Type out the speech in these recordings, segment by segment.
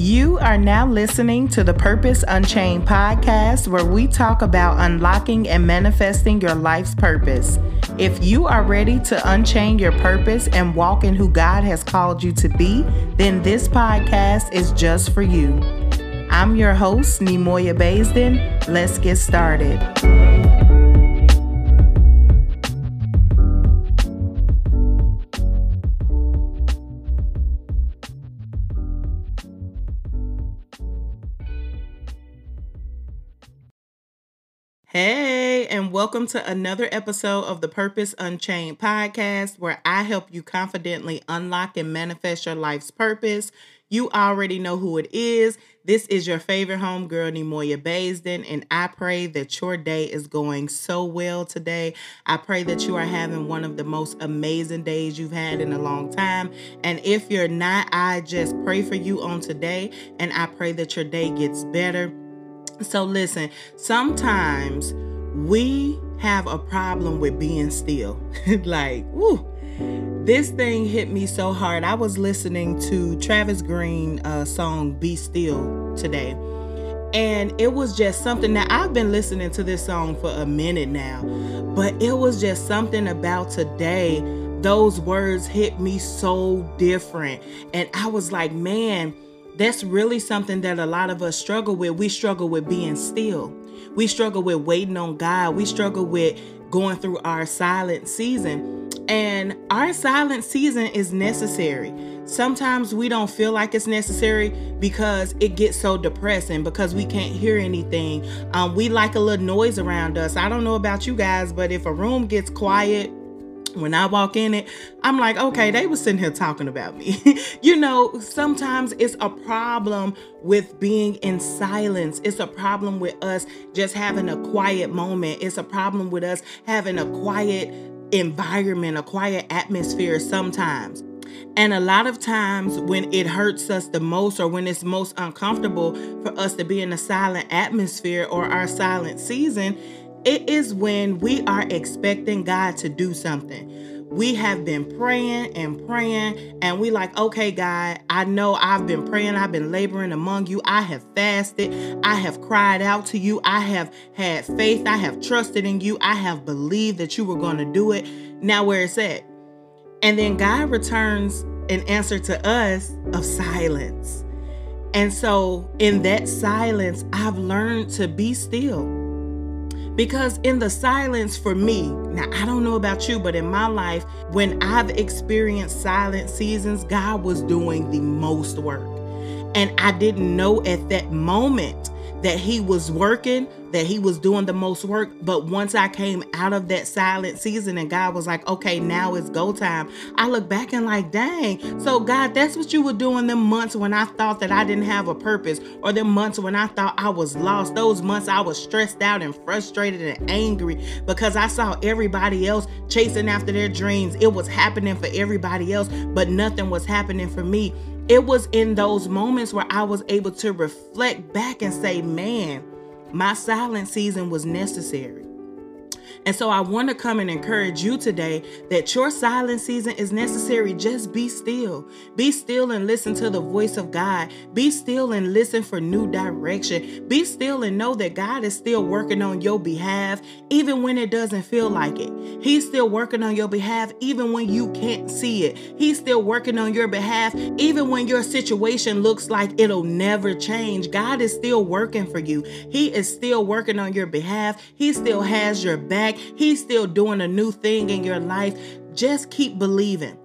You are now listening to the Purpose Unchained podcast, where we talk about unlocking and manifesting your life's purpose. If you are ready to unchain your purpose and walk in who God has called you to be, then this podcast is just for you. I'm your host, Nemoya Baisden. Let's get started. Hey, and welcome to another episode of the Purpose Unchained podcast, where I help you confidently unlock and manifest your life's purpose. You already know who it is. This is your favorite homegirl, Nemoya Baisden, and I pray that your day is going so well today. I pray that you are having one of the most amazing days you've had in a long time. And if you're not, I just pray for you on today, and I pray that your day gets better so, listen, sometimes we have a problem with being still. like, whoo, this thing hit me so hard. I was listening to Travis Greene uh, song Be Still today. And it was just something that I've been listening to this song for a minute now. But it was just something about today. Those words hit me so different. And I was like, man, that's really something that a lot of us struggle with. We struggle with being still. We struggle with waiting on God. We struggle with going through our silent season. And our silent season is necessary. Sometimes we don't feel like it's necessary because it gets so depressing because we can't hear anything. Um, we like a little noise around us. I don't know about you guys, but if a room gets quiet, when I walk in it, I'm like, okay, they were sitting here talking about me. you know, sometimes it's a problem with being in silence. It's a problem with us just having a quiet moment. It's a problem with us having a quiet environment, a quiet atmosphere sometimes. And a lot of times, when it hurts us the most, or when it's most uncomfortable for us to be in a silent atmosphere or our silent season, it is when we are expecting God to do something. We have been praying and praying, and we like, okay, God, I know I've been praying, I've been laboring among you, I have fasted, I have cried out to you, I have had faith, I have trusted in you, I have believed that you were going to do it. Now, where it's at. And then God returns an answer to us of silence. And so, in that silence, I've learned to be still. Because in the silence for me, now I don't know about you, but in my life, when I've experienced silent seasons, God was doing the most work. And I didn't know at that moment that he was working, that he was doing the most work. But once I came out of that silent season and God was like, okay, now it's go time, I look back and like, dang. So, God, that's what you were doing them months when I thought that I didn't have a purpose, or the months when I thought I was lost. Those months I was stressed out and frustrated and angry because I saw everybody else chasing after their dreams. It was happening for everybody else, but nothing was happening for me it was in those moments where I was able to reflect back and say, man, my silent season was necessary. And so I want to come and encourage you today that your silent season is necessary. Just be still. Be still and listen to the voice of God. Be still and listen for new direction. Be still and know that God is still working on your behalf, even when it doesn't feel like it. He's still working on your behalf, even when you can't see it. He's still working on your behalf, even when your situation looks like it'll never change. God is still working for you. He is still working on your behalf. He still has your back back. He's still doing a new thing in your life. Just keep believing.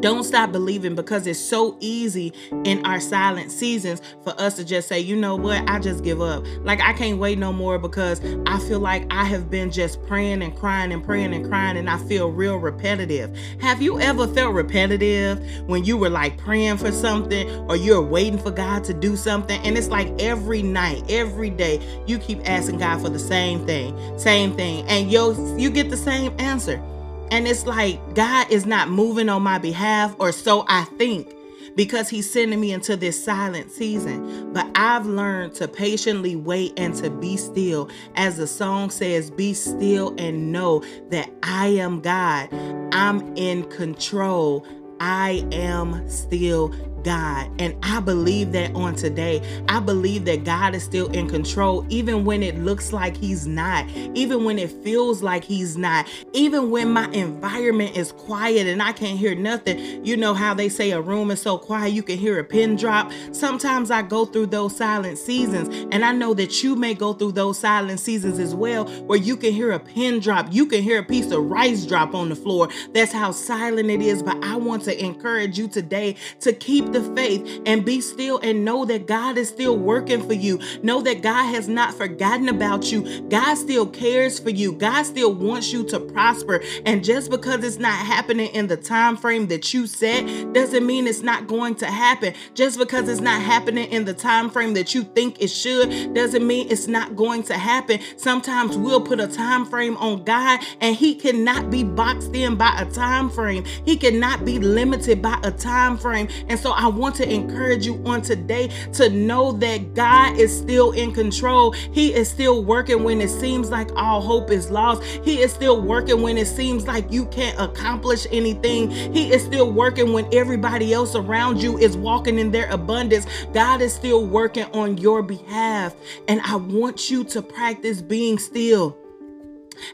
Don't stop believing because it's so easy in our silent seasons for us to just say, you know what, I just give up. Like, I can't wait no more because I feel like I have been just praying and crying and praying and crying and I feel real repetitive. Have you ever felt repetitive when you were like praying for something or you're waiting for God to do something? And it's like every night, every day, you keep asking God for the same thing, same thing, and you you get the same answer. And it's like God is not moving on my behalf, or so I think, because He's sending me into this silent season. But I've learned to patiently wait and to be still. As the song says, be still and know that I am God. I'm in control. I am still God. And I believe that on today. I believe that God is still in control, even when it looks like He's not, even when it feels like He's not, even when my environment is quiet and I can't hear nothing. You know how they say a room is so quiet you can hear a pin drop? Sometimes I go through those silent seasons, and I know that you may go through those silent seasons as well, where you can hear a pin drop, you can hear a piece of rice drop on the floor. That's how silent it is. But I want to encourage you today to the faith and be still and know that God is still working for you. Know that God has not forgotten about you. God still cares for you. God still wants you to prosper. And just because it's not happening in the time frame that you set doesn't mean it's not going to happen. Just because it's not happening in the time frame that you think it should doesn't mean it's not going to happen. Sometimes we'll put a time frame on God and he cannot be boxed in by a time frame. He cannot be limited by a time frame. And so I want to encourage you on today to know that God is still in control. He is still working when it seems like all hope is lost. He is still working when it seems like you can't accomplish anything. He is still working when everybody else around you is walking in their abundance. God is still working on your behalf. And I want you to practice being still.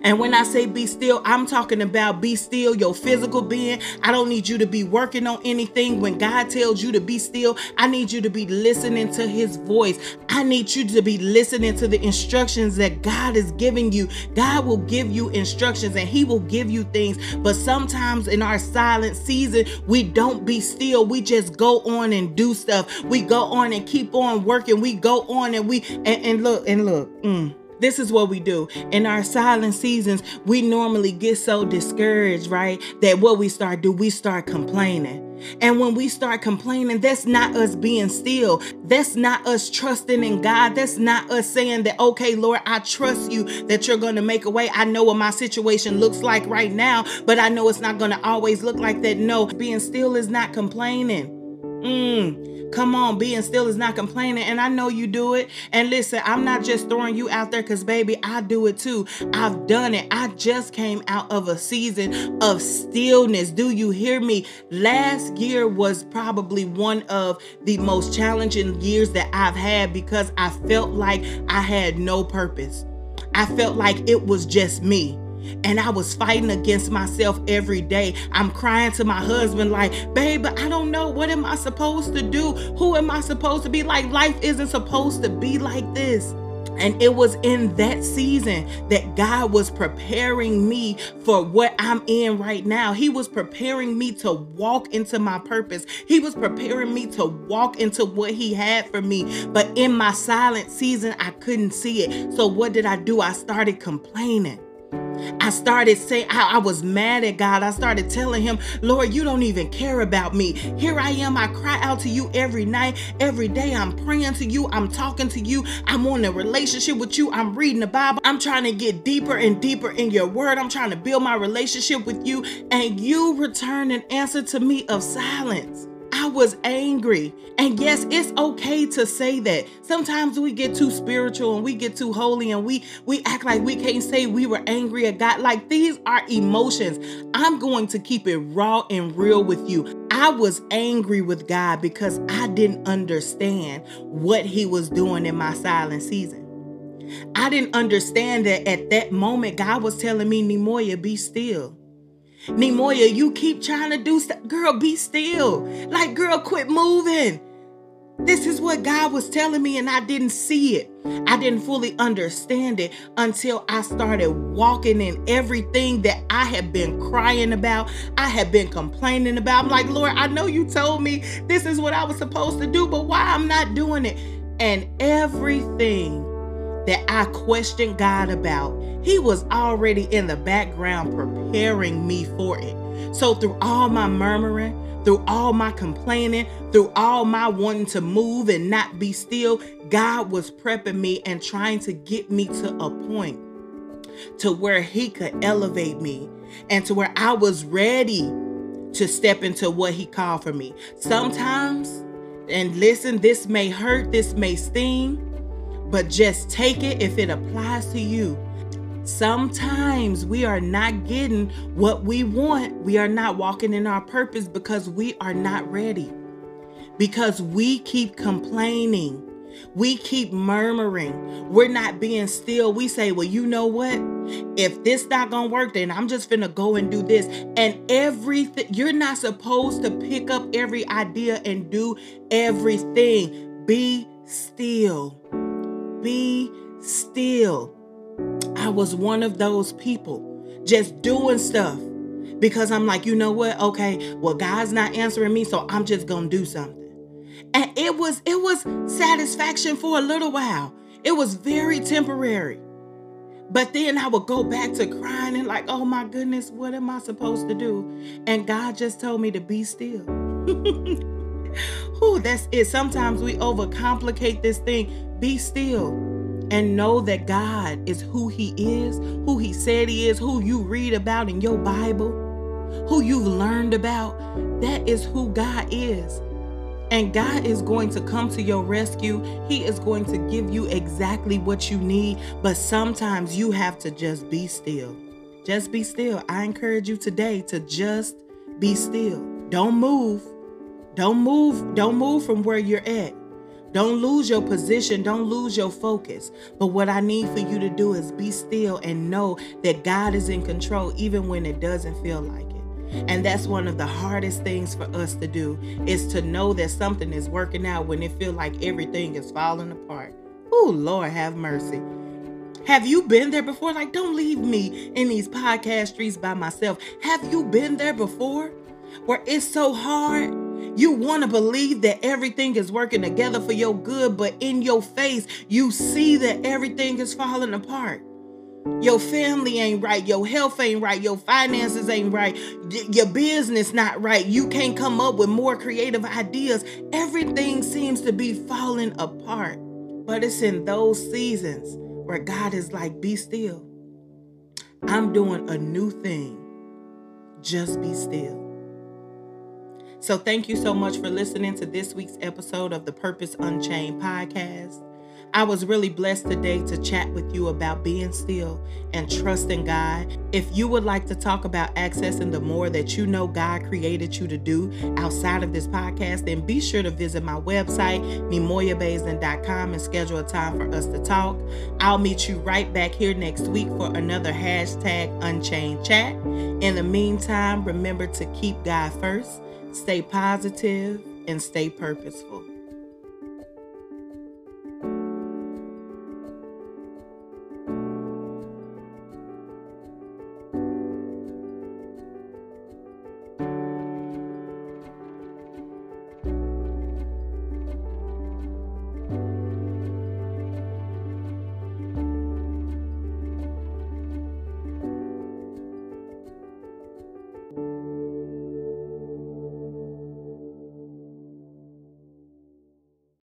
And when I say be still, I'm talking about be still your physical being. I don't need you to be working on anything. When God tells you to be still, I need you to be listening to his voice. I need you to be listening to the instructions that God is giving you. God will give you instructions and he will give you things. But sometimes in our silent season, we don't be still. We just go on and do stuff. We go on and keep on working. We go on and we and, and look and look. Mm. This is what we do. In our silent seasons, we normally get so discouraged, right? That what we start do, we start complaining. And when we start complaining, that's not us being still. That's not us trusting in God. That's not us saying that, okay, Lord, I trust you that you're going to make a way. I know what my situation looks like right now, but I know it's not going to always look like that. No, being still is not complaining. Mm. Come on, being still is not complaining. And I know you do it. And listen, I'm not just throwing you out there because, baby, I do it too. I've done it. I just came out of a season of stillness. Do you hear me? Last year was probably one of the most challenging years that I've had because I felt like I had no purpose. I felt like it was just me and I was fighting against myself every day. I'm crying to my husband, like, babe, I don't know. What am I supposed to do? Who am I supposed to be? Like, life isn't supposed to be like this. And it was in that season that God was preparing me for what I'm in right now. He was preparing me to walk into my purpose. He was preparing me to walk into what He had for me. But in my silent season, I couldn't see it. So what did I do? I started complaining. I started saying I, I was mad at God. I started telling him, Lord, you don't even care about me. Here I am. I cry out to you every night, every day. I'm praying to you. I'm talking to you. I'm on a relationship with you. I'm reading the Bible. I'm trying to get deeper and deeper in your word. I'm trying to build my relationship with you. And you return an answer to me of silence. I was angry. And yes, it's okay to say that. Sometimes we get too spiritual and we get too holy and we we act like we can't say we were angry at God. Like these are emotions. I'm going to keep it raw and real with you. I was angry with God because I didn't understand what he was doing in my silent season. I didn't understand that at that moment God was telling me, Nemoya, be still. Nemoya, you keep trying to do stuff. Girl, be still. Like, girl, quit moving. This is what God was telling me, and I didn't see it. I didn't fully understand it until I started walking in everything that I had been crying about, I had been complaining about. I'm like, Lord, I know you told me this is what I was supposed to do, but why I'm not doing it? And everything that I questioned God about, He was already in the background preparing me for it. So, through all my murmuring, through all my complaining, through all my wanting to move and not be still, God was prepping me and trying to get me to a point to where He could elevate me and to where I was ready to step into what He called for me. Sometimes, and listen, this may hurt, this may sting, but just take it if it applies to you. Sometimes we are not getting what we want. We are not walking in our purpose because we are not ready. because we keep complaining. We keep murmuring. We're not being still. We say, well, you know what? If this not gonna work, then I'm just gonna go and do this. And everything, you're not supposed to pick up every idea and do everything. Be still. Be still. I was one of those people just doing stuff because I'm like, you know what? Okay, well, God's not answering me, so I'm just gonna do something. And it was it was satisfaction for a little while. It was very temporary. But then I would go back to crying and like, oh my goodness, what am I supposed to do? And God just told me to be still. Ooh, that's it. Sometimes we overcomplicate this thing. Be still and know that God is who He is, who He said He is, who you read about in your Bible, who you've learned about. That is who God is. And God is going to come to your rescue. He is going to give you exactly what you need. But sometimes you have to just be still. Just be still. I encourage you today to just be still. Don't move. Don't move. Don't move from where you're at. Don't lose your position. Don't lose your focus. But what I need for you to do is be still and know that God is in control, even when it doesn't feel like it. And that's one of the hardest things for us to do is to know that something is working out when it feels like everything is falling apart. Oh, Lord, have mercy. Have you been there before? Like, don't leave me in these podcast streets by myself. Have you been there before where it's so hard? You want to believe that everything is working together for your good, but in your face, you see that everything is falling apart. Your family ain't right. Your health ain't right. Your finances ain't right. Your business not right. You can't come up with more creative ideas. Everything seems to be falling apart. But it's in those seasons where God is like, be still. I'm doing a new thing. Just be still. So, thank you so much for listening to this week's episode of the Purpose Unchained podcast. I was really blessed today to chat with you about being still and trusting God. If you would like to talk about accessing the more that you know God created you to do outside of this podcast, then be sure to visit my website, nemoyabaisden.com, and schedule a time for us to talk. I'll meet you right back here next week for another hashtag Unchained Chat. In the meantime, remember to keep God first, stay positive, and stay purposeful.